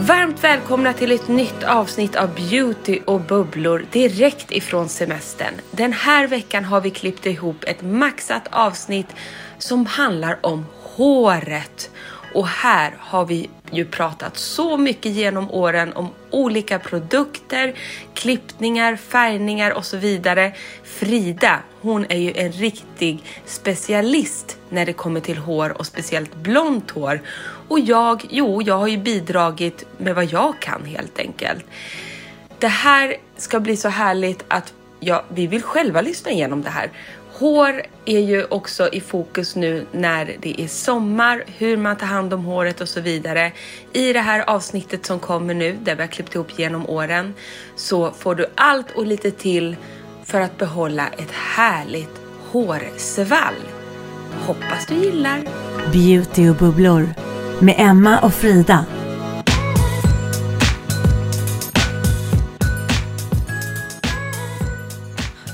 Varmt välkomna till ett nytt avsnitt av Beauty och bubblor direkt ifrån semestern. Den här veckan har vi klippt ihop ett maxat avsnitt som handlar om håret. Och här har vi ju pratat så mycket genom åren om olika produkter, klippningar, färgningar och så vidare. Frida, hon är ju en riktig specialist när det kommer till hår och speciellt blont hår. Och jag, jo, jag har ju bidragit med vad jag kan helt enkelt. Det här ska bli så härligt att ja, vi vill själva lyssna igenom det här. Hår är ju också i fokus nu när det är sommar, hur man tar hand om håret och så vidare. I det här avsnittet som kommer nu, där vi har klippt ihop genom åren, så får du allt och lite till för att behålla ett härligt hårsvall. Hoppas du gillar! Beauty och bubblor med Emma och Frida.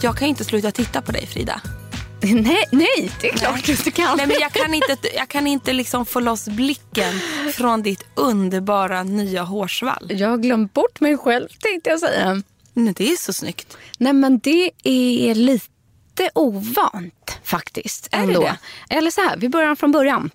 Jag kan inte sluta titta på dig Frida. Nej, nej, det är klart att du kan. Nej, men jag kan inte, jag kan inte liksom få loss blicken från ditt underbara nya hårsvall. Jag har glömt bort mig själv tänkte jag säga. Men det är så snyggt. Nej men det är lite ovant faktiskt. Är det det? Eller så här, vi börjar från början.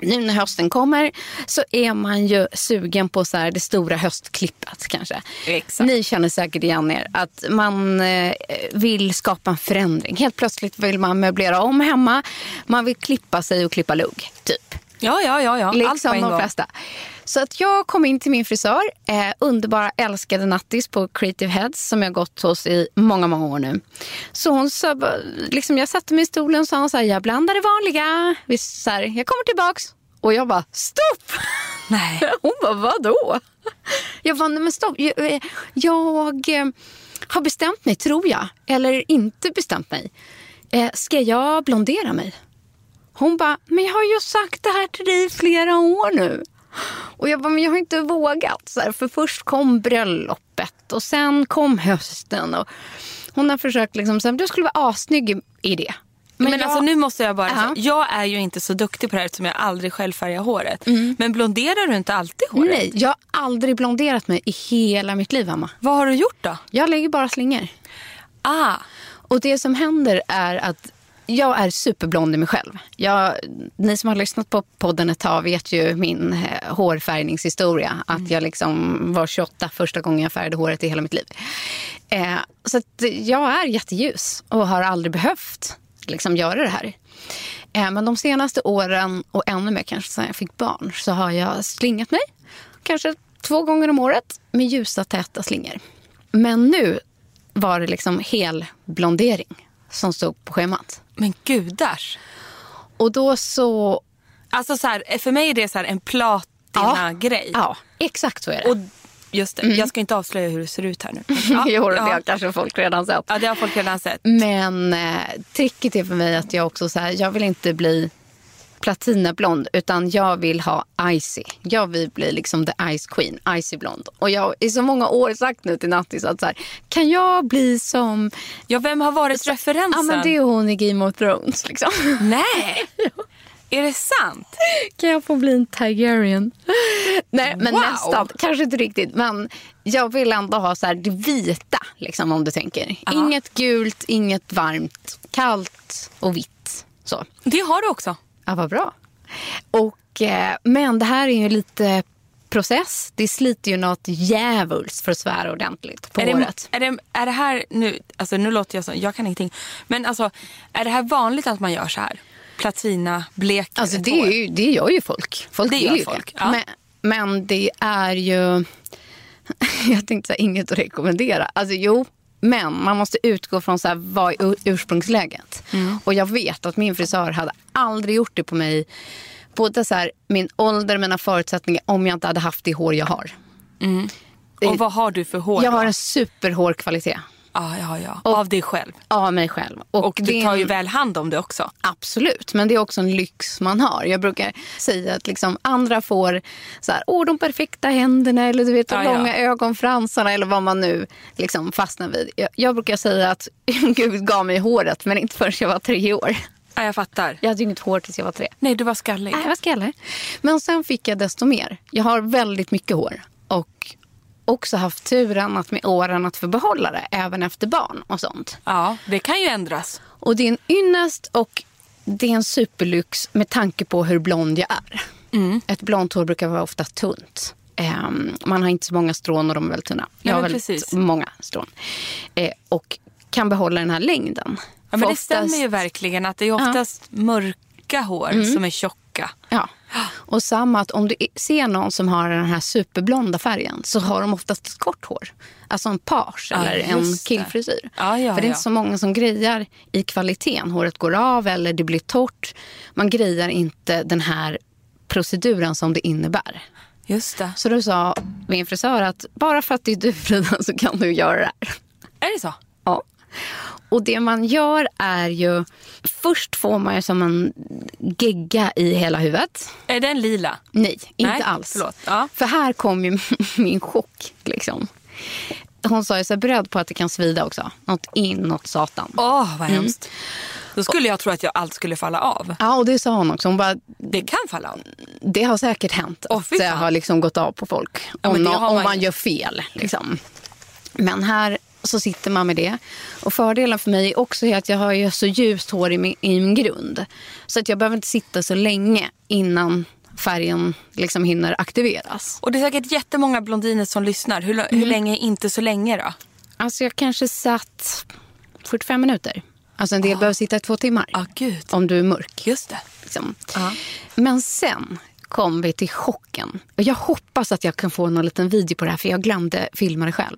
Nu när hösten kommer så är man ju sugen på så här det stora höstklippet kanske. Exakt. Ni känner säkert igen er att man eh, vill skapa en förändring. Helt plötsligt vill man möblera om hemma. Man vill klippa sig och klippa lugg, typ. Ja, ja, ja. ja. Allt på Liksom en de gång. Så att jag kom in till min frisör, eh, underbara älskade Nattis på Creative Heads som jag gått hos i många, många år nu. Så hon sa, liksom jag satte mig i stolen och sa hon så här, jag blandar det vanliga. Vi, så här, jag kommer tillbaks. Och jag bara, stopp! Nej. Hon bara, vadå? Jag bara, nej men stopp. Jag, eh, jag eh, har bestämt mig, tror jag. Eller inte bestämt mig. Eh, ska jag blondera mig? Hon bara, men jag har ju sagt det här till dig i flera år nu. Och jag bara, men jag har inte vågat. Så här, för först kom bröllopet och sen kom hösten. Och hon har försökt liksom, så här, du skulle vara assnygg i- i det. Men, jag- alltså nu måste jag bara Ja. säga, jag är ju inte så duktig på det här eftersom jag aldrig själv färgar håret. Men blonderar du inte alltid håret? Nej, jag har aldrig blonderat mig i hela mitt liv, Emma. Vad har du gjort då? Jag lägger bara slingor. Ah, Och det som händer är att jag är superblond i mig själv. Jag, ni som har lyssnat på podden ett tag vet ju min eh, hårfärgningshistoria. Att jag liksom var 28 första gången jag färgade håret i hela mitt liv. Eh, så jag är jätteljus och har aldrig behövt liksom göra det här. Eh, men de senaste åren och ännu mer kanske sedan jag fick barn så har jag slingat mig. Kanske två gånger om året med ljusa täta slingor. Men nu var det liksom hel blondering som stod på schemat. Men gudars. Och då så... Alltså så här, för mig är det så en platina-grej. Ja, exakt så är det. Och Just det. Jag ska inte avslöja hur det ser ut här nu. Ja, jo, det ja. har kanske folk redan sett. ja, det har folk redan sett. Men eh, tricket är för mig att jag också så här, jag vill inte bli platinablond utan jag vill ha icy. Jag vill bli liksom the ice queen, icy blond. Och jag har i så många år sagt nu till Nattis att så här, kan jag bli som, Ja, vem har varit referensen? ja men det är hon i Game of Thrones liksom. Nej! Är det sant? Kan jag få bli en Targaryen? Nej, men Wow. nästan. Kanske inte riktigt. Men jag vill ändå ha så här det vita, liksom, om du tänker. Inget gult, inget varmt. Kallt och vitt. Så. Det har du också. Ja, vad bra. Och, eh, men det här är ju lite process. Det sliter ju något djävulskt för att svära ordentligt på Är det, håret. är, det, är det här nu, alltså nu låter jag som, jag kan ingenting. Men alltså, är det här vanligt att man gör så här? Platina, blek Alltså det, är ju, det gör ju folk. Folk Det gör ju folk, det. ja. Men, men det är ju... Jag tänkte säga inget att rekommendera. Alltså jo, men man måste utgå från så här, vad är ur- ursprungsläget. Mm. Och jag vet att min frisör hade aldrig gjort det på mig. Både så här, min ålder, mina förutsättningar, om jag inte hade haft det hår jag har. Och vad har du för hår Jag då? har en superhårkvalitet Ja, ja, ja. Av dig själv. av mig själv. Och det du tar ju väl hand om det också. Absolut, men det är också en lyx man har. Jag brukar säga att liksom andra får så här, Åh, de perfekta händerna eller du vet, de Ja, ja. långa ögonfransarna eller vad man nu liksom fastnar vid. Jag, jag brukar säga att Gud gav mig håret, men inte förrän jag var tre år. Ja, jag fattar. Jag hade ju inget hår tills jag var tre. Nej, du var skallig. Nej, vad ska jag Men sen fick jag desto mer. Jag har väldigt mycket hår. Och också haft turen att med åren att få behålla det, även efter barn och sånt. Ja, det kan ju ändras. Och det är en ynnest och det är en superlyx med tanke på hur blond jag är. Mm. Ett blont hår brukar vara ofta tunt. Ehm, man har inte så många strån och de är väldigt tunna. Jag Ja, har väldigt precis. många strån. Eh, och kan behålla den här längden. Ja, För men det oftast- stämmer ju verkligen att det är oftast mörka hår som är tjocka. Ja. Och samma att om du ser någon som har den här superblonda färgen så har de oftast ett kort hår. Alltså en page Ja, eller en just det. killfrisyr. Ja, ja, För det är inte så många som grejar i kvaliteten. Håret går av eller det blir torrt. Man grejar inte den här proceduren som det innebär. Just det. Så då sa min frisör att bara för att det är du Frida så kan du göra det här. Är det så? Ja. Och det man gör är ju... Först får man ju som en gegga i hela huvudet. Är den lila? Nej, inte Nej, alls. Ja. För här kom ju min chock. Liksom. Hon sa ju så beredd på att det kan svida också. Något inåt satan. Åh, vad hemskt. Då skulle jag tro att jag allt skulle falla av. Ja, och det sa hon också. Hon bara, Det kan falla av. det har säkert hänt Åh, att det har liksom gått av på folk. Ja, om har om man man, gör fel. Liksom. Men här så sitter man med det. Och fördelen för mig också är att jag har så ljust hår i min, i min grund. Så att jag behöver inte sitta så länge innan färgen liksom hinner aktiveras. Och det är säkert jättemånga blondiner som lyssnar. Hur, hur länge är inte så länge då? Alltså jag kanske satt 45 minuter. Alltså en del behöver sitta två timmar. Ja, gud. Om du är mörk. Just det. Liksom. Ja. Men sen kom vi till chocken. Jag hoppas att jag kan få någon liten video på det här för jag glömde filma det själv.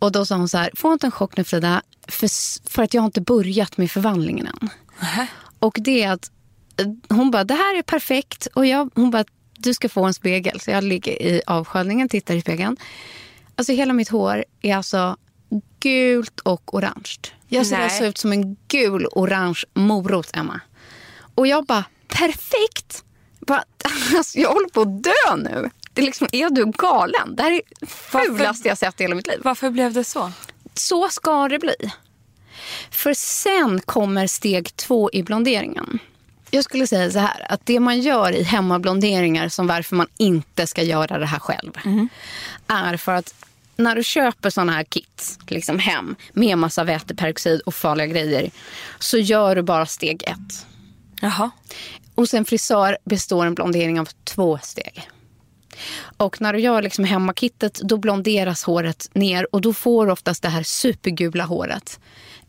Och då sa hon så här, få inte en chock nu Frida, för, för att jag har inte börjat med förvandlingen än. Och det är att eh, hon bara, det här är perfekt. Och jag, hon bara, du ska få en spegel. Så jag ligger i avsköljningen, tittar i spegeln. Alltså hela mitt hår är alltså gult och orange. Jag ser alltså ut som en gul-orange morot, Emma. Och jag bara, perfekt! Bara, alltså, jag håller på att dö nu. Det är, liksom, är du galen? Det här är det fulaste jag sett i hela mitt liv. Varför blev det så? Så ska det bli. För sen kommer steg två i blonderingen. Jag skulle säga så här, att det man gör i hemmablonderingar som varför man inte ska göra det här själv är för att när du köper såna här kit liksom hem med massa väteperoxid och farliga grejer så gör du bara steg ett. Jaha. Hos en frisör består en blondering av två steg. Och när du gör liksom hemmakittet då blonderas håret ner och då får du oftast det här supergula håret.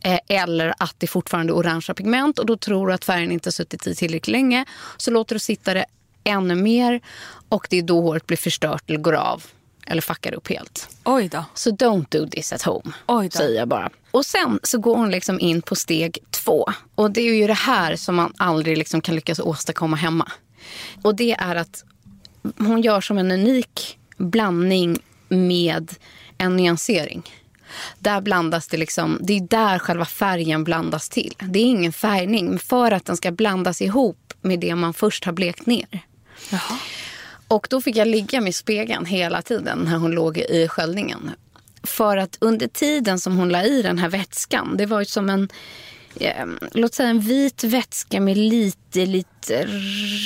Eh, eller att det fortfarande är orangea pigment och då tror du att färgen inte har suttit i tillräckligt länge. Så låter du sitta det ännu mer och det är då håret blir förstört eller går av. Eller fuckar upp helt. Oj då. Så don't do this at home, Oj då. säger jag bara. Och sen så går hon liksom in på steg två. Och det är ju det här som man aldrig liksom kan lyckas åstadkomma hemma. Och det är att hon gör som en unik blandning med en nyansering. Där blandas det liksom, det är där själva färgen blandas till. Det är ingen färgning, för att den ska blandas ihop med det man först har blekt ner. Och då fick jag ligga med spegeln hela tiden när hon låg i sköljningen. För att under tiden som hon la i den här vätskan, det var ju som en eh, låt säga en vit vätska med lite, lite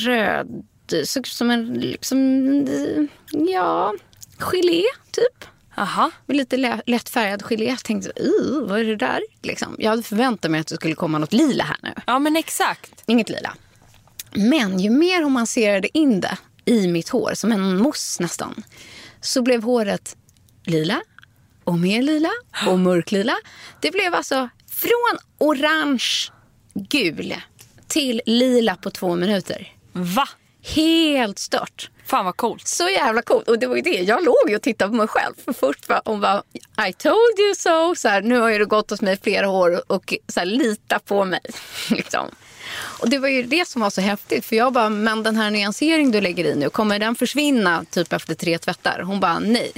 röd, så, som en, liksom, eh, ja, gelé typ. Aha. Med lite lä- lätt färgad gelé. Jag tänkte, "Ugh, vad är det där? Liksom. Jag hade förväntat mig att det skulle komma något lila här nu. Ja, men exakt. Inget lila. Men ju mer hon masserade in det i mitt hår, som en mousse nästan, så blev håret lila och mer lila och mörklila. Det blev alltså från orange gul till lila på två minuter. Va? Helt stört. Fan vad coolt. Så jävla coolt. Och det var ju det. Jag låg ju och tittade på mig själv. För först var hon bara, I told you so. Så här, nu har ju det gått hos mig flera år och så här, lita på mig. liksom. Och det var ju det som var så häftigt. För jag bara, men den här nyansering du lägger i nu, kommer den försvinna typ efter tre tvättar? Hon bara, nej.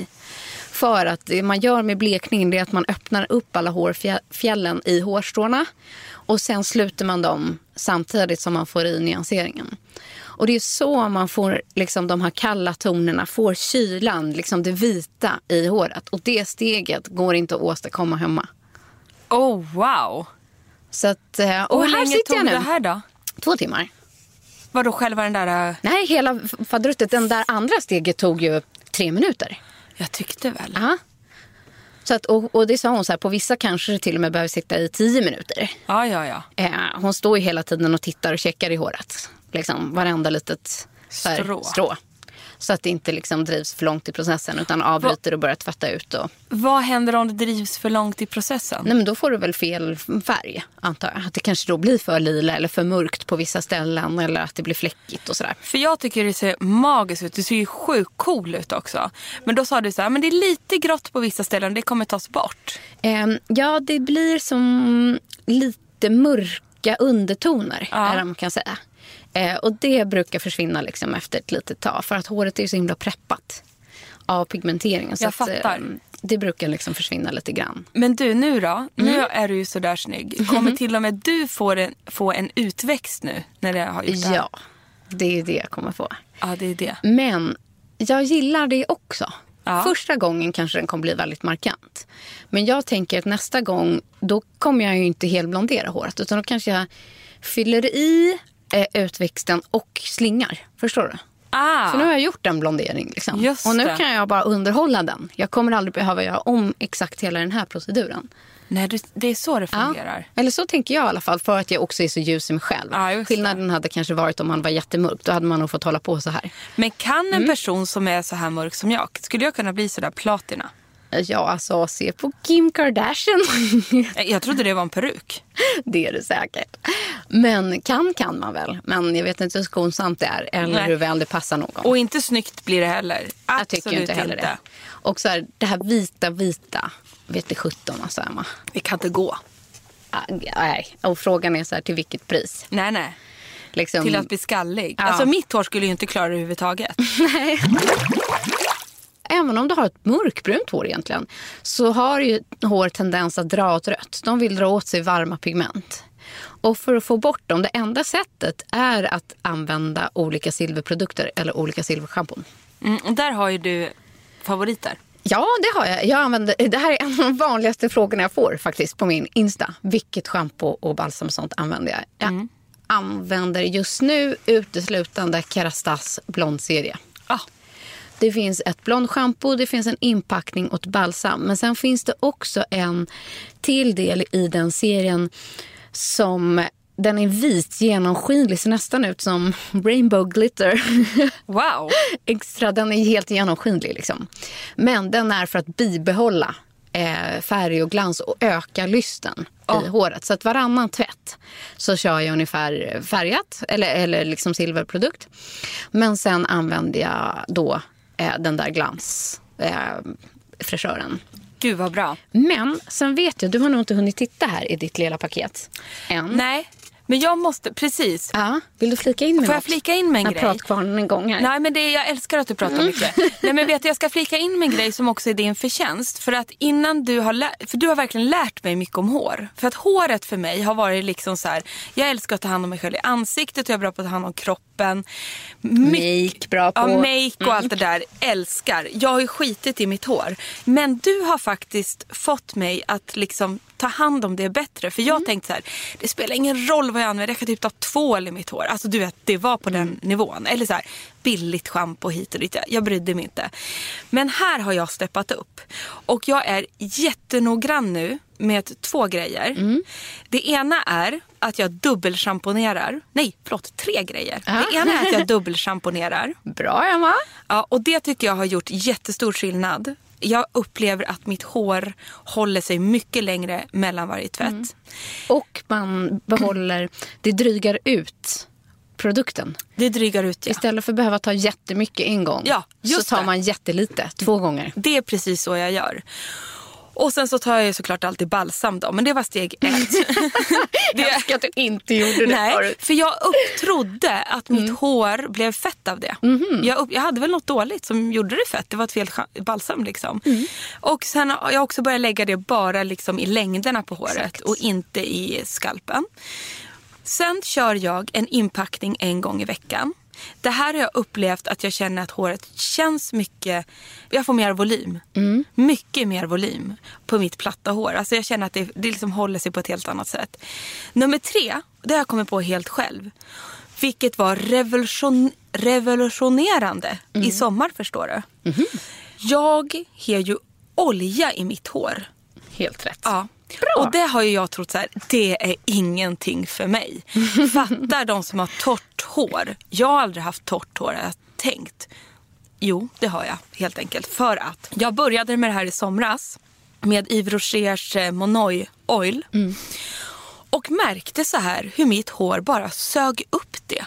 För att det man gör med blekningen är att man öppnar upp alla hårfjällen i hårstråna. Och sen sluter man dem samtidigt som man får i nyanseringen. Och det är så man får liksom, de här kalla tonerna, får kylan, liksom det vita i håret. Och det steget går inte att åstadkomma hemma. Oh, wow. Så att, eh, och, Och hur här länge sitter tog jag nu. det här då? Två timmar. Vadå själva den där... äh, Nej, hela faderuttet. Den där andra steget tog ju tre minuter. Jag tyckte väl. Ja. Så att, och, och det sa hon så här, på vissa kanske det till och med behöver sitta i tio minuter. Ja, ja, ja. Eh, hon står ju hela tiden och tittar och checkar i håret. Liksom varenda litet här, Strå. strå. Så att det inte liksom drivs för långt i processen utan avbryter och börjar tvätta ut. Och, Vad händer om det drivs för långt i processen? nej men då får du väl fel färg antar jag. Att det kanske då blir för lila eller för mörkt på vissa ställen. Eller att det blir fläckigt och sådär. För jag tycker det ser magiskt ut. Det ser ju sjukt cool ut också. Men då sa du så här, men det är lite grått på vissa ställen. Det kommer tas bort. Ehm, ja, det blir som lite mörka undertoner, Ja. eller vad man kan säga. Eh, och det brukar försvinna liksom efter ett litet tag, för att håret är så himla preppat av pigmenteringen. Så Jag att, fattar. ehm, det brukar liksom försvinna lite grann. Men du nu då? Mm. Nu är du ju sådär snygg. Kommer till och med du få en, få en utväxt nu när det har gjort det här? Ja, det är det jag kommer få. Ja, det är det. Men jag gillar det också. Ja. Första gången kanske den kommer bli väldigt markant. Men jag tänker att nästa gång då kommer jag ju inte helblondera håret. Utan då kanske jag fyller i eh, utväxten och slingar. Förstår du? Ah, För nu har jag gjort en blondering. Liksom. Just och nu det. kan jag bara underhålla den. Jag kommer aldrig behöva göra om exakt hela den här proceduren. nej, det är så det fungerar. Eller så tänker jag i alla fall för att jag också är så ljus i mig själv. Ja, just det. Skillnaden hade kanske varit om man var jättemörk. Då hade man nog fått hålla på så här. Men kan en Mm. person som är så här mörk som jag, skulle jag kunna bli sådär platina? Ja, alltså se på Kim Kardashian. Jag trodde det var en peruk. det är det säkert. Men kan kan man väl. Men jag vet inte hur skonsamt det är eller Nej. hur väl det passar någon. Och inte snyggt blir det heller. jag Absolut tycker inte heller det. Och så här, det här vita, vita. Vet du sjutton alltså Emma. Det kan inte gå. Ah, Nej. Och frågan är så här, till vilket pris? Nej, nej. Liksom, Till att bli skallig. Ja. Alltså mitt hår skulle ju inte klara det överhuvudtaget. Även om du har ett mörkbrunt hår egentligen så har ju hår tendens att dra åt rött. De vill dra åt sig varma pigment. Och för att få bort dem, det enda sättet är att använda olika silverprodukter eller olika silverschampon. Mm, och där har ju du favoriter. Ja, det har jag. jag använder, det här är en av de vanligaste frågorna jag får faktiskt på min Insta. Vilket schampo och balsam och sånt använder jag? Jag använder just nu uteslutande Kerastas blondserie. Det finns ett blondschampo, det finns en inpackning och ett balsam. Men sen finns det också en till del i den serien som den är vit, genomskinlig, ser nästan ut som rainbow glitter. wow. Extra, den är helt genomskinlig liksom. Men den är för att bibehålla eh, färg och glans och öka lysten i håret. Så att varannan tvätt så kör jag ungefär färgat eller, eller liksom silverprodukt. Men sen använder jag då den där glans eh, fräschören. Gud vad bra. Men sen vet jag, du har nog inte hunnit titta här i ditt lilla paket än. Nej, Men jag måste, precis. Ja, vill du flika in med Får jag något? flika in med en Jag grej? pratkvarnen en gång här. Nej men det, jag älskar att du pratar mycket. Nej men vet du, jag ska flika in med en grej som också är din förtjänst. För att innan du har för du har verkligen lärt mig mycket om hår. För att håret för mig har varit liksom så här, jag älskar att ta hand om mig själv i ansiktet och jag är bra på att ta hand om kroppen. My- Make, bra på. Ja, make och allt det där. Älskar. Jag har ju skitit i mitt hår. Men du har faktiskt fått mig att liksom ta hand om det bättre. För jag tänkte så här, det spelar ingen roll vad jag använder. Jag kan typ ta tvål i mitt hår. Alltså du vet, det var på den nivån. Eller så här, billigt schampo hit och dit. Jag- Jag brydde mig inte. Men här har jag steppat upp. Och jag är jättenoggrann nu med två grejer. Det ena är att jag dubbelschamponerar. Nej, förlåt. Tre grejer. Det ena är att jag dubbelschamponerar. Bra Emma. Ja, och det tycker jag har gjort jättestor skillnad. Jag upplever att mitt hår håller sig mycket längre mellan varje tvätt. Och man behåller, det drygar ut produkten. Det drygar ut, ja. Istället för att behöva ta jättemycket en gång Ja, så tar det. man jättelite två gånger. Det är precis så jag gör. Och sen så tar jag såklart alltid balsam då, men det var steg ett. Jag älskar att du inte gjorde det Nej, förut. för jag upp, trodde att mitt hår blev fett av det. Jag, upp, jag hade väl något dåligt som gjorde det fett. Det var ett fel balsam liksom. Och sen har jag också börjat lägga det bara liksom i längderna på håret och inte i skalpen. Sen kör jag en inpackning en gång i veckan. Det här har jag upplevt att jag känner att håret känns mycket, jag får mer volym. Mycket mer volym på mitt platta hår. Alltså jag känner att det, det liksom håller sig på ett helt annat sätt. Nummer tre, det har jag kommit på helt själv. Vilket var revolution, revolutionerande i sommar förstår du. Jag har ju olja i mitt hår. Helt rätt. Ja. Bra. Och det har ju jag trott så här, det är ingenting för mig. Fattar de som har torrt hår. Jag har aldrig haft torrt hår har jag tänkt. Jo, det har jag helt enkelt. För att jag började med det här i somras med Yves Rochers eh, Monoi Oil. Och märkte så här hur mitt hår bara sög upp det.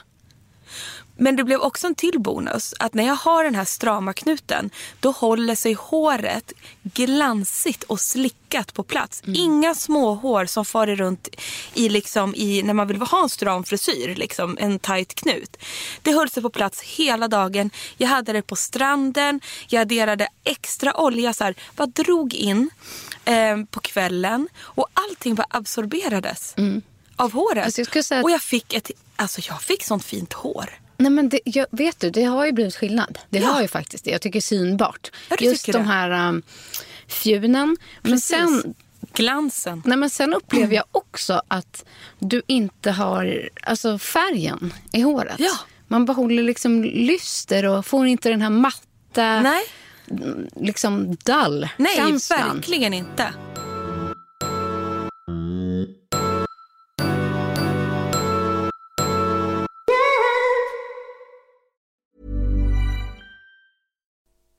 Men det blev också en till bonus. Att när jag har den här strama knuten då håller sig håret glansigt och slickat på plats. Inga små hår som far runt i liksom i, när man vill ha en stram frisyr, liksom en tight knut. Det höll sig på plats hela dagen. Jag hade det på stranden. Jag adderade extra olja, så här, bara drog in eh, på kvällen. Och allting bara absorberades av håret. Alltså, jag att- Och jag fick ett, alltså jag fick sånt fint hår. Nej, men det, jag, vet du, det har ju blivit skillnad. Det Ja. har ju faktiskt det. Jag tycker synbart. Ja, Just de det. här um, fjunen. Men Precis. sen, Glansen. nej, men sen upplever jag också att du inte har alltså, färgen i håret. Ja. Man behåller liksom lyster och får inte den här matta, Nej, liksom nej dull-känslan. verkligen inte.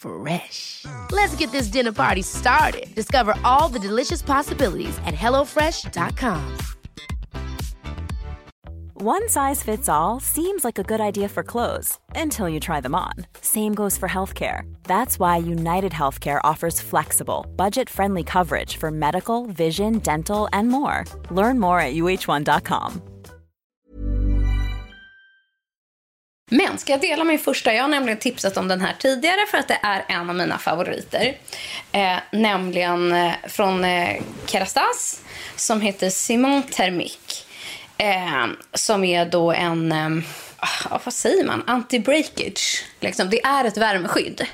Fresh. Let's get this dinner party started. Discover all the delicious possibilities at hellofresh.com. One size fits all seems like a good idea for clothes until you try them on. Same goes for healthcare. That's why United Healthcare offers flexible, budget friendly coverage for medical, vision, dental, and more. Learn more at uh1.com. Men ska jag dela min första? Jag har nämligen tipsat om den här tidigare för att det är en av mina favoriter. Eh, nämligen eh, från eh, Kerastas som heter Simon Thermique. Eh, som är då en, eh, ah, vad säger man, anti-breakage. Liksom. Det är ett värmeskydd.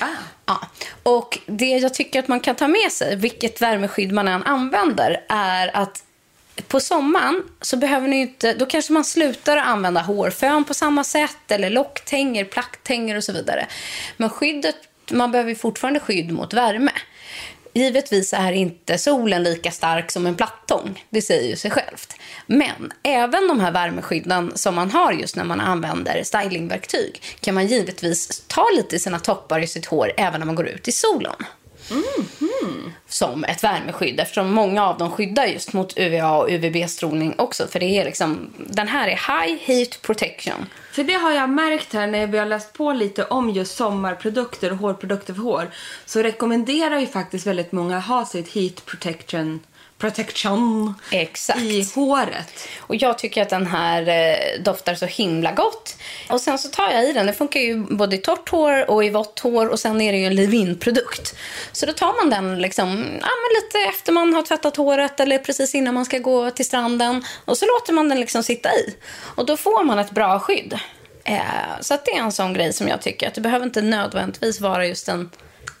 Ah. Ja. Och det jag tycker att man kan ta med sig, vilket värmeskydd man än använder, är att på sommaren så behöver ni inte, då kanske man slutar att använda hårfön på samma sätt eller locktänger, placktänger och så vidare. Men skyddet, man behöver fortfarande skydd mot värme. Givetvis är inte solen lika stark som en plattång. Det säger ju sig självt. Men även de här värmeskydden som man har just när man använder stylingverktyg kan man givetvis ta lite i sina toppar i sitt hår även när man går ut i solen. Mm. Som ett värmeskydd eftersom många av dem skyddar just mot UVA och UVB-strålning också. För det är liksom, den här är High Heat Protection. För det har jag märkt här när vi har läst på lite om just sommarprodukter och hårprodukter för hår. Så rekommenderar ju faktiskt väldigt många att ha sitt heat protection, protection Exakt. i håret. Och jag tycker att den här eh, doftar så himla gott. Och sen så tar jag i den. Det funkar ju både i torrt hår och i vått hår. Och sen är det ju en leave-in-produkt. Så då tar man den liksom, ja, men lite efter man har tvättat håret eller precis innan man ska gå till stranden. Och så låter man den liksom sitta i. Och då får man ett bra skydd. Eh, så det är en sån grej som jag tycker att det behöver inte nödvändigtvis vara just en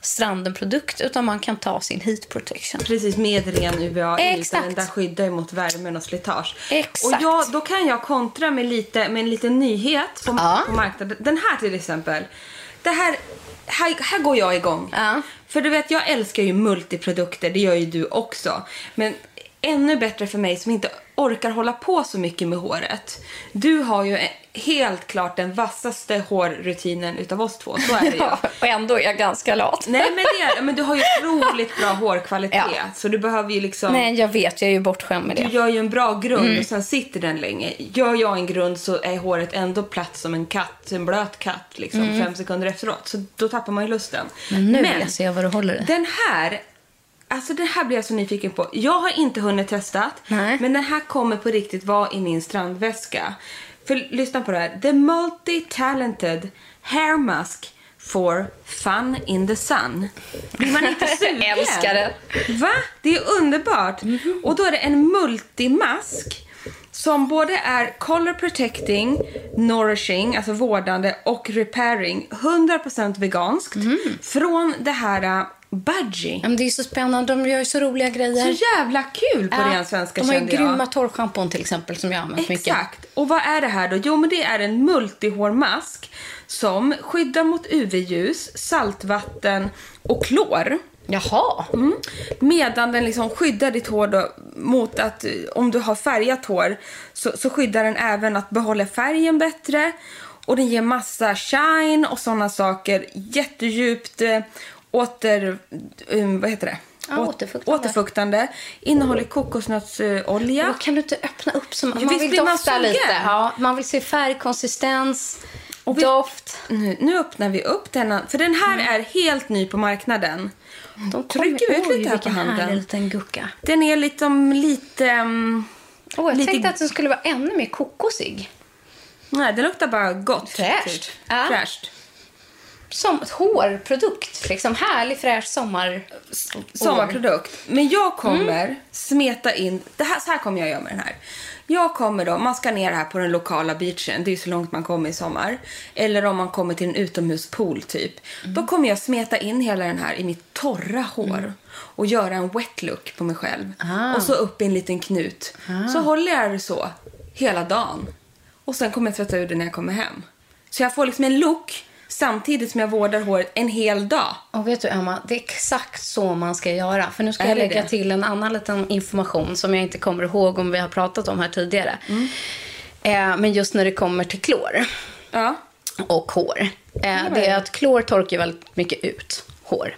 strandenprodukt utan man kan ta sin heat protection. Precis, med ren UVA. Exakt. Den där skyddar ju mot värmen och slitage. Exakt. Och jag, då kan jag kontra med, lite, med en liten nyhet på, Ja. på marknaden. Den här till exempel. Det här, här, här går jag igång. Ja. För du vet, jag älskar ju multiprodukter. Det gör ju du också. Men ännu bättre för mig som inte orkar hålla på så mycket med håret. Du har ju helt klart den vassaste hårrutinen utav oss två. Så är det. Ja, och ändå är jag ganska lat. Nej men det är men du har ju otroligt bra hårkvalitet. Ja. Så du behöver ju liksom... Nej, jag vet. Jag är ju bortskämd med Du det. gör ju en bra grund Mm. och sen sitter den länge. Gör jag en grund så är håret ändå platt som en katt, en blöt katt liksom Mm. fem sekunder efteråt. Så då tappar man ju lusten. Men nu läser jag vad du håller i. Den här, alltså den här blir jag så nyfiken på. Jag har inte hunnit testa. Nej. Men den här kommer på riktigt vara i min strandväska. För lyssna på det här. The multi-talented hair mask for fun in the sun. Blir man inte sugen? Älskar det. Va? Det är underbart. Mhm. Och då är det en multimask som både är color protecting, nourishing, alltså vårdande och repairing. 100% veganskt. Från det här uh, Budgie. Ja, men det är så spännande. De gör så roliga grejer. Så jävla kul på ren svenska De har ju grymma torrschampon till exempel som jag använt mycket. Exakt. Och vad är det här då? Jo, men det är en multihårmask som skyddar mot UV-ljus, saltvatten och klor. Jaha. Mm. Medan den liksom skyddar ditt hår då mot att eh, om du har färgat hår så, så skyddar den även att behålla färgen bättre. Och den ger massa shine och sådana saker. Jättedjupt eh, åter... Um, vad heter det? Ja, Åt- återfuktande. återfuktande. Innehåller kokosnötsolja. Då kan du inte öppna upp som... Man visst vill man dofta sugen. lite. Ja, man vill se färg, konsistens, vi- doft. Nu, nu öppnar vi upp denna. För den här är helt ny på marknaden. De Trycker ut lite här på handen. liten gucka. Den är liksom lite... Um, Åh, jag Lite- tänkte att den skulle vara ännu mer kokosig. nej, den luktar bara gott. Fräscht. Typ. Ja. Fräscht. Som ett hårprodukt. Liksom härlig, fräsch sommar. sommarprodukt. Men jag kommer smeta in, det här, så här kommer jag göra med den här. Jag kommer då, man ska ner här på den lokala beachen, det är så långt man kommer i sommar. Eller om man kommer till en utomhuspool typ. Då kommer jag smeta in hela den här i mitt torra hår. Och göra en wet look på mig själv. Och så upp i en liten knut. Så håller jag det så hela dagen. Och sen kommer jag tvätta ur det när jag kommer hem. Så jag får liksom en look samtidigt som jag vårdar håret en hel dag. Och vet du Emma, det är exakt så man ska göra. För nu ska Är jag det lägga det? till en annan liten information som jag inte kommer ihåg om vi har pratat om här tidigare. Mm. Eh, men just när det kommer till klor Ja. och hår. Eh, det är att klor torkar väldigt mycket ut hår.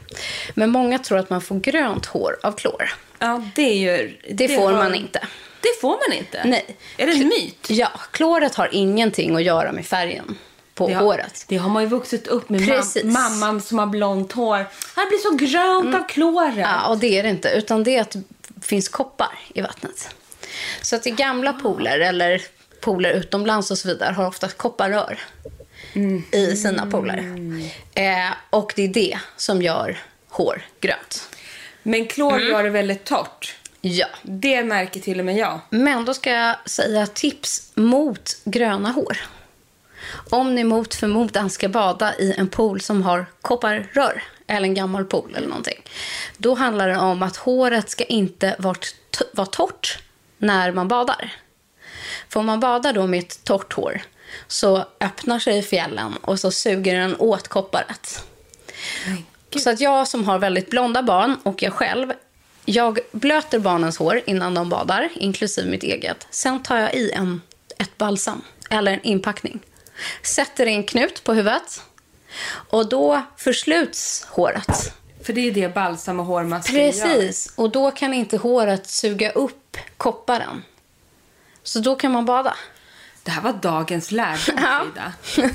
Men många tror att man får grönt hår av klor. Ja, det är ju... Det, får har- man inte. Det får man inte? Nej. Är det en myt? Ja, kloret har ingenting att göra med färgen på Det har, håret. det har man ju vuxit upp med. Precis. Mm. Mam- mamman som har blont hår. Det blir så grönt av kloret. Ja, och det är det inte. Utan det är att det finns koppar i vattnet. Så att i gamla pooler eller pooler utomlands och så vidare har ofta kopparrör i sina pooler. Eh, och det är det som gör hår grönt. Men klor Mm. gör det väldigt torrt. Ja. Det märker till och med jag. Men då ska jag säga tips mot gröna hår. Om ni mot förmodan ska bada i en pool som har kopparrör, eller en gammal pool eller någonting, då handlar det om att håret ska inte vara, vara torrt när man badar. För om man badar då med ett torrt hår så öppnar sig fjällen och så suger den åt kopparet. Så att jag som har väldigt blonda barn och jag själv, jag blöter barnens hår innan de badar, inklusive mitt eget. Sen tar jag i en, ett balsam eller en inpackning. Sätter en knut på huvudet och då försluts håret. För det är det balsam och hårmasker Precis, och då kan inte håret suga upp kopparen. Så då kan man bada. Det här var dagens lärdom, Ja. Frida.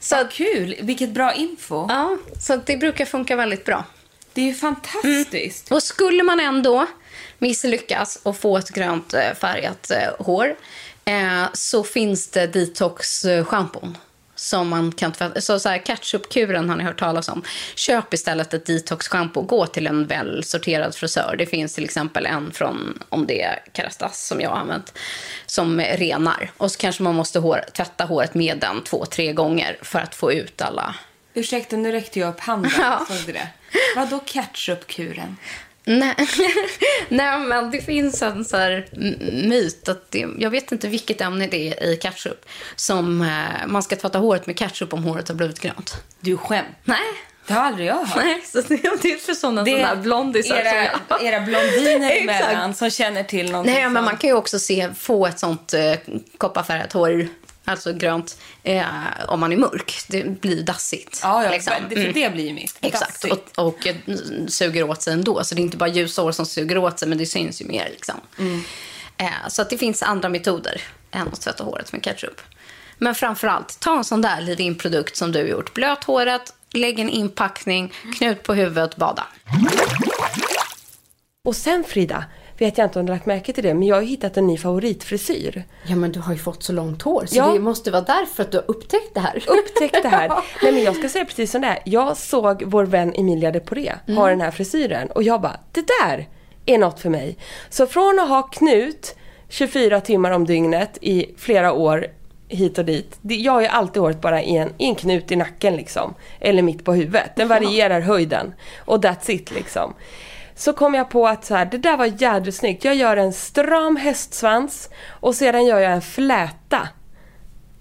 Så Vad kul! Vilket bra info. Ja, så det brukar funka väldigt bra. Det är ju fantastiskt. Och skulle man ändå misslyckas och få ett grönt eh, färgat eh, hår eh, så finns det detox-schampon som man kan tvätta. Så, så här, ketchupkuren har ni hört talas om. Köp istället ett detox-schampo. Gå till en välsorterad frisör. Det finns till exempel en från, om det är Kerastas som jag har använt, som renar. Och så kanske man måste hår, tvätta håret med den två, tre gånger för att få ut alla Ursäkta, nu räckte jag upp handen. Ja. Såg du det? Vadå ketchupkuren? Nej, Nej men det finns en så här myt att det, jag vet inte vilket ämne det är i ketchup som eh, man ska tvätta håret med ketchup om håret har blivit grönt. Du skämt. Nej. Det har aldrig jag hört. Nej, så det, det är för sådana Det såna är här blondisar som era, jag. era blondiner emellan som känner till någonting Nej, men man kan ju också se, få ett sånt eh, kopparfärgat hår, alltså grönt, eh, om man är mörk. Det blir dassigt. Ja, ja liksom. för, för det blir ju mitt. Exakt, och, och eh, suger åt sig ändå. Så det är inte bara ljusa hår som suger åt sig, men det syns ju mer. Liksom. Eh, så att det finns andra metoder än att tvätta håret med ketchup. Men framför allt, ta en sån där liten produkt som du har gjort. Blöt håret, lägg en inpackning, knut på huvudet, bada. Och sen Frida, vet jag inte om du lagt märke till det, men jag har ju hittat en ny favoritfrisyr. Ja, men du har ju fått så långt hår, så Ja. det måste vara därför att du har upptäckt det här. Upptäckt det här. Nej men jag ska säga precis som det är. Jag såg vår vän Emilia de Poré ha den här frisyren och jag bara, det där är något för mig. Så från att ha knut 24 timmar om dygnet i flera år hit och dit. Jag har ju alltid håret bara i en, i en knut i nacken liksom. Eller mitt på huvudet. Den varierar höjden. Och that's it liksom. Så kom jag på att så här, det där var jädrigt snyggt. Jag gör en stram hästsvans och sedan gör jag en fläta.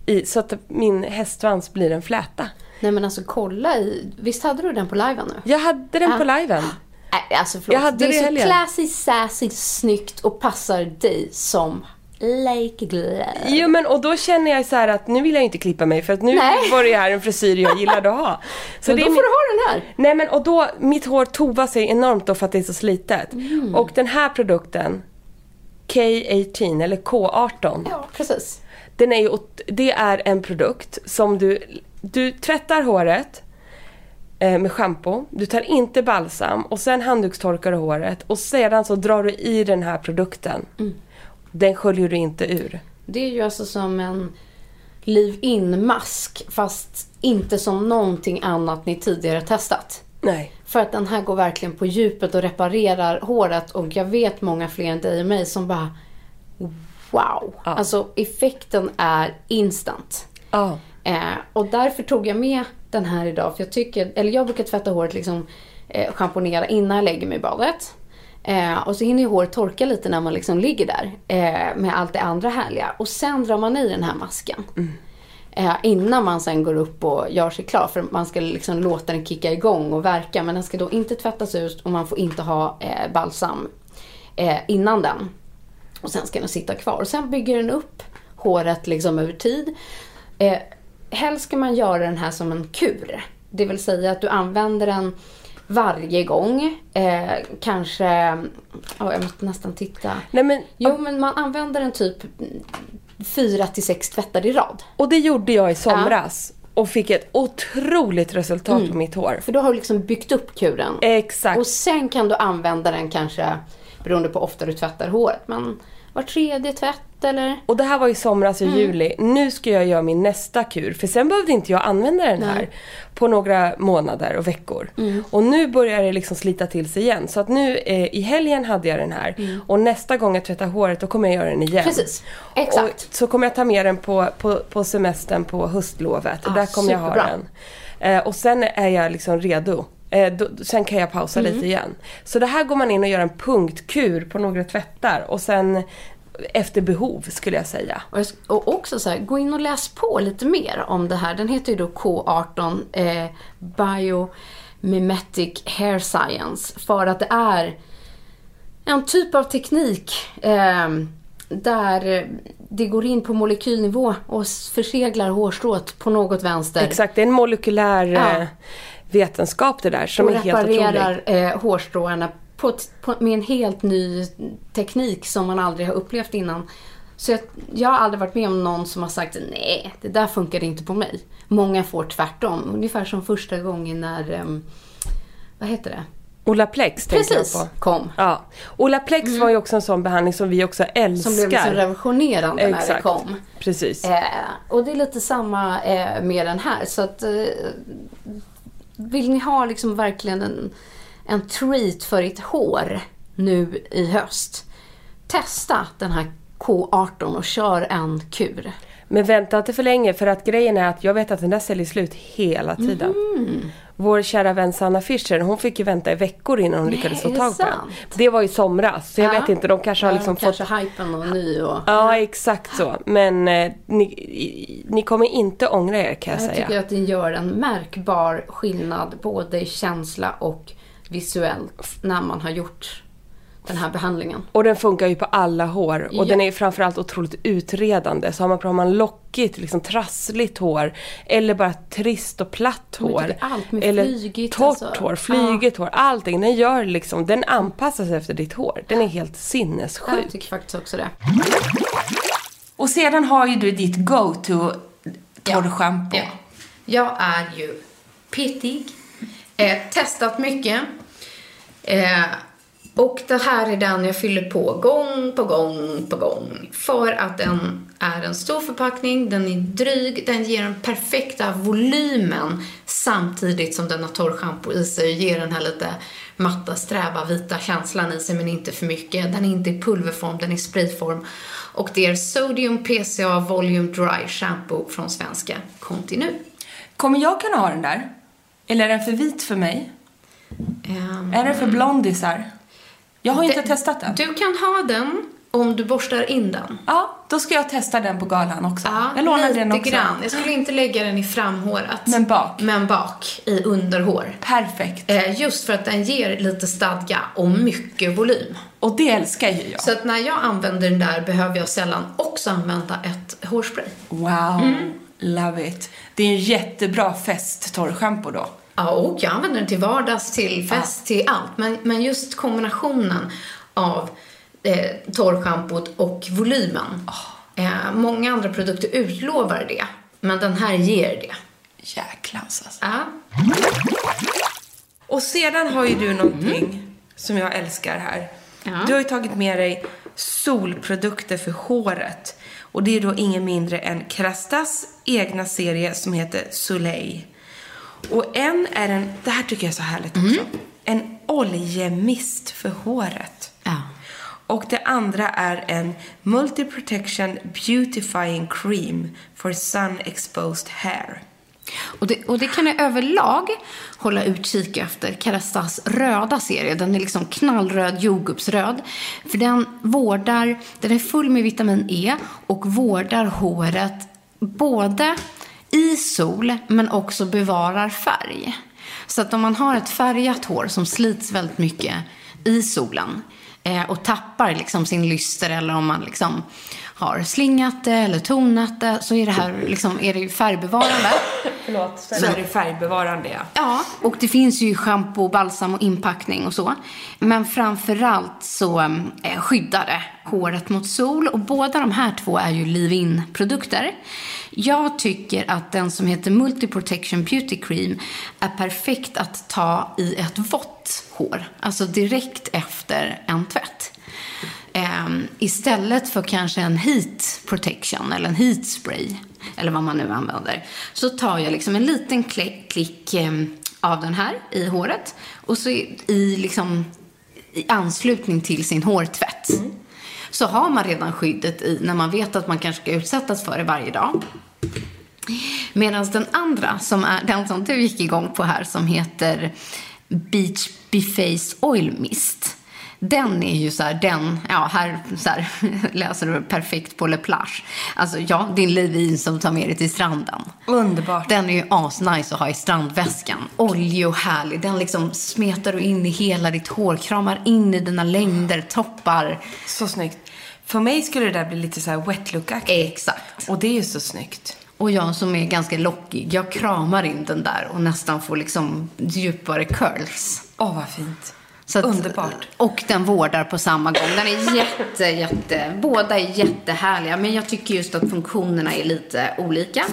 I, så att min hästsvans blir en fläta. Nej, men alltså kolla i... Visst hade du den på liven nu? Jag hade den på liven. Nej, alltså förlåt. Jag hade det det är så helgen. classy, sassy, snyggt och passar dig som Lake Glove. Jo men och då känner jag så här att nu vill jag inte klippa mig för att nu Nej. var det här en frisyr jag gillade att ha. Så Men då är får min- du ha den här. Nej men och då, mitt hår tovar sig enormt då för att det är så slitet. Mm. Och den här produkten, K18 eller K18. Ja, precis. Den är ju, det är en produkt som du, du tvättar håret eh, med schampo, du tar inte balsam och sen handdukstorkar du håret och sedan så drar du i den här produkten. Mm. Den sköljer du inte ur. Det är ju alltså som en leave-in-mask fast inte som någonting annat ni tidigare testat. Nej. För att den här går verkligen på djupet och reparerar håret och jag vet många fler än dig och mig som bara Wow! Alltså effekten är instant. Ja. Eh, och därför tog jag med den här idag. För jag tycker, eller jag brukar tvätta håret liksom eh, schamponera innan jag lägger mig i badet. Eh, och så hinner ju håret torka lite när man liksom ligger där eh, med allt det andra härliga. Och sen drar man i den här masken. Eh, innan man sen går upp och gör sig klar. För man ska liksom låta den kicka igång och verka. Men den ska då inte tvättas ut och man får inte ha eh, balsam eh, innan den. Och sen ska den sitta kvar. Och sen bygger den upp håret liksom över tid. Eh, helst ska man göra den här som en kur. Det vill säga att du använder den varje gång. Eh, kanske, ja, jag måste nästan titta. Nej, men, Jo, men man använder den typ fyra till sex tvättar i rad. Och det gjorde jag i somras. Och fick ett otroligt resultat Mm. på mitt hår. För då har du liksom byggt upp kuren. Exakt. Och sen kan du använda den kanske, beroende på hur ofta du tvättar håret, men var tredje tvätt eller? Och det här var i somras Mm. i juli. Nu ska jag göra min nästa kur. För sen behövde inte jag använda den här på några månader och veckor. Mm. Och nu börjar det liksom slita till sig igen. Så att nu eh, i helgen hade jag den här. Och nästa gång jag tvättar håret då kommer jag göra den igen. Mm. Precis, exakt. Och så kommer jag ta med den på, på, på semestern på höstlovet. Ah, Där kommer jag ha superbra. den. Eh, och sen är jag liksom redo. Eh, då, sen kan jag pausa Mm. lite igen. Så det här går man in och gör en punktkur på några tvättar. Och sen efter behov skulle jag säga. Och, och också så här, gå in och läs på lite mer om det här. Den heter ju då K18 eh, Biomimetic Hair Science. För att det är en typ av teknik eh, där det går in på molekylnivå och förseglar hårstrået på något vänster. Exakt, det är en molekylär Ja. eh, vetenskap det där som och är helt otrolig. reparerar eh, hårstråna på, ett- på, med en helt ny teknik som man aldrig har upplevt innan. Så jag, jag har aldrig varit med om någon som har sagt nej, det där funkar inte på mig. Många får tvärtom. Ungefär som första gången när, ehm, vad heter det? Olaplex Precis, jag på. kom. Ja. Olaplex var ju också en sån behandling som vi också älskar. Som blev liksom revolutionerande när det Exakt. kom. Precis. Eh, och det är lite samma eh, med den här. Så att, eh, vill ni ha liksom verkligen en, en treat för ert hår nu i höst. Testa den här K18 och kör en kur. Men vänta inte för länge för att grejen är att jag vet att den där säljer slut hela tiden. Mhm. Vår kära vän Sanna Fischer, hon fick ju vänta i veckor innan hon Nej, lyckades få det tag på den. Det var i somras, så jag Ja. vet inte, de kanske har liksom fått... Kanske hypen och ny och... Ja, exakt så. Men eh, ni, ni kommer inte ångra er kan jag, Jag säga. tycker att den gör en märkbar skillnad både i känsla och visuellt när man har gjort den här behandlingen. Och den funkar ju på alla hår. Och Ja. den är framförallt otroligt utredande. Så har man, har man lockigt, liksom trassligt hår. Eller bara trist och platt jag hår. allt med eller flygigt, torrt alltså. hår, flygigt hår. Allting. Den gör liksom, den anpassar sig efter ditt hår. Den är helt sinnessjuk. Jag tycker faktiskt också det. Och sedan har ju du ditt go-to torrschampo. Ja. Jag är ju pittig, eh, testat mycket. Eh, och det här är den jag fyller på gång på gång på gång. För att den är en stor förpackning, den är dryg, den ger den perfekta volymen samtidigt som den har torrschampo i sig och ger den här lite matta, sträva, vita känslan i sig men inte för mycket. Den är inte i pulverform, den är i sprayform. Och det är Sodium PCA Volume Dry Shampoo från svenska Continu. Kommer jag kunna ha den där? Eller är den för vit för mig? Ehm, Är den för blondisar? Jag har inte Det- testat den. Du kan ha den om du borstar in den. Ja, då ska jag testa den på galan också. Ja, jag lånar lite den också. grann. Jag skulle inte lägga den i framhåret. Men bak. Men bak i underhår. Perfekt. Eh, just för att den ger lite stadga och mycket volym. Och det älskar ju jag. Så att när jag använder den där behöver jag sällan också använda ett hårspray. Wow, Mm. love it. Det är en jättebra fest-torrschampo då. Ja, och jag använder den till vardags, till fest, till allt. Men, men just kombinationen av eh, torrschampot och volymen. Eh, många andra produkter utlovar det, men den här ger det. Jäklans alltså. Ja. Och sedan har ju du någonting som jag älskar här. Ja. Du har ju tagit med dig solprodukter för håret. Och det är då ingen mindre än Krastas egna serie som heter Soleil. Och en är en, det här tycker jag är så härligt också, en oljemist för håret. Ja. Och det andra är en Multi Protection Beautifying Cream for Sun Exposed Hair. Och det, och det kan jag överlag hålla utkik efter. Kerastas röda serie. Den är liksom knallröd, jordgubbsröd. För den vårdar, den är full med vitamin E och vårdar håret både i sol men också bevarar färg. Så att om man har ett färgat hår som slits väldigt mycket i solen eh, och tappar liksom sin lyster eller om man liksom har slingat det eller tonat det så är det här liksom, är det färgbevarande. Förlåt, så är det färgbevarande ja. Ja, och det finns ju shampoo, balsam och inpackning och så. Men framförallt så eh, skyddar det håret mot sol och båda de här två är ju leave-in-produkter. Jag tycker att den som heter Multi Protection Beauty Cream är perfekt att ta i ett vått hår, alltså direkt efter en tvätt. Um, istället för kanske en heat protection eller en heat spray eller vad man nu använder så tar jag liksom en liten klick, klick um, av den här i håret och så i, liksom, i anslutning till sin hårtvätt. Mm. Så har man redan skyddet i när man vet att man kanske ska utsättas för det varje dag. Medan den andra, som är den som du gick igång på här, som heter Beach Beface Oil Mist den är ju så här, den, ja här så här, läser du perfekt på Le Plage. Alltså ja, din Levin som tar med dig till stranden. Underbart. Den är ju asnice att ha i strandväskan. Oljig och härlig. Den liksom smetar du in i hela ditt hår, kramar in i dina längder, toppar. Så snyggt. För mig skulle det där bli lite så här wet look-aktigt. Exakt. Och det är ju så snyggt. Och jag som är ganska lockig, jag kramar in den där och nästan får liksom djupare curls. Åh, oh, vad fint. Att, Underbart. Och den vårdar på samma gång. Den är jätte, jätte, båda är jättehärliga. Men jag tycker just att funktionerna är lite olika.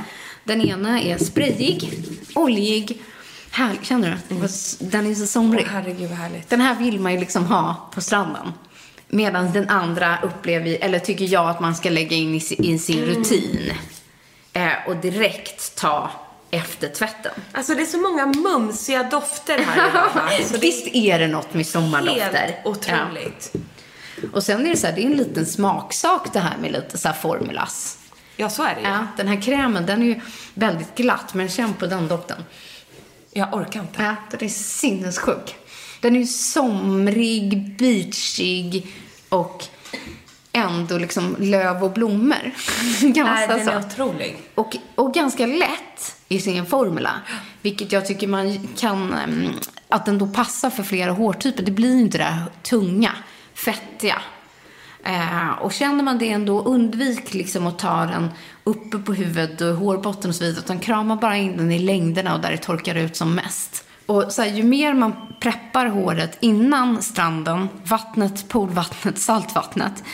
Den ena är sprayig, oljig, härlig. Känner du? Mm. Den är så somrig. Oh, herregud vad härligt. Den här vill man ju liksom ha på stranden. Medan den andra upplever, eller tycker jag att man ska lägga in i, sin rutin. Mm. Eh, och direkt ta efter tvätten. Alltså det är så många mumsiga dofter här idag. Visst är det något med sommardofter? Helt otroligt. Ja. Och sen är det så här, det är en liten smaksak det här med lite så här formulas. Ja, så är det ju. Ja, den här krämen, den är ju väldigt glatt, men känn på den doften. Jag orkar inte. Ja, den är sinnessjuk. Den är ju somrig, beachig och ändå liksom löv och blommor. Nej, den är otrolig. Och, och ganska lätt i sin formula. Vilket jag tycker man kan, mm, att den då passar för flera hårtyper. Det blir inte det där tunga, fettiga. Eh, och känner man det ändå, undvik liksom att ta den uppe på huvudet och hårbotten och så vidare. Utan krama bara in den i längderna och där det torkar ut som mest. Och så här, ju mer man preppar håret innan stranden, vattnet, poolvattnet, saltvattnet,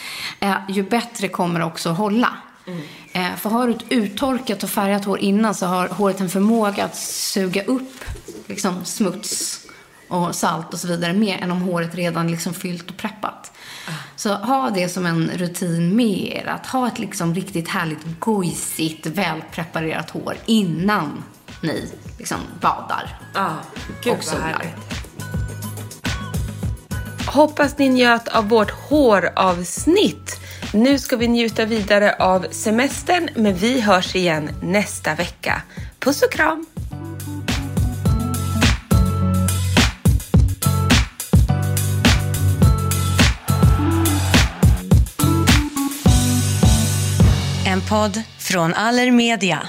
eh, ju bättre kommer det också att hålla. Mm. Eh, för har du ett uttorkat och färgat hår innan så har håret en förmåga att suga upp liksom, smuts och salt och så vidare mer än om håret redan liksom fyllt och preppat. Ah. Så ha det som en rutin med er. Att ha ett liksom riktigt härligt gojsigt, välpreparerat hår innan ni liksom badar ah, Gud, och solar. Hoppas ni njöt av vårt håravsnitt. Nu ska vi njuta vidare av semestern, men vi hörs igen nästa vecka. Puss och kram! En podd från Allermedia.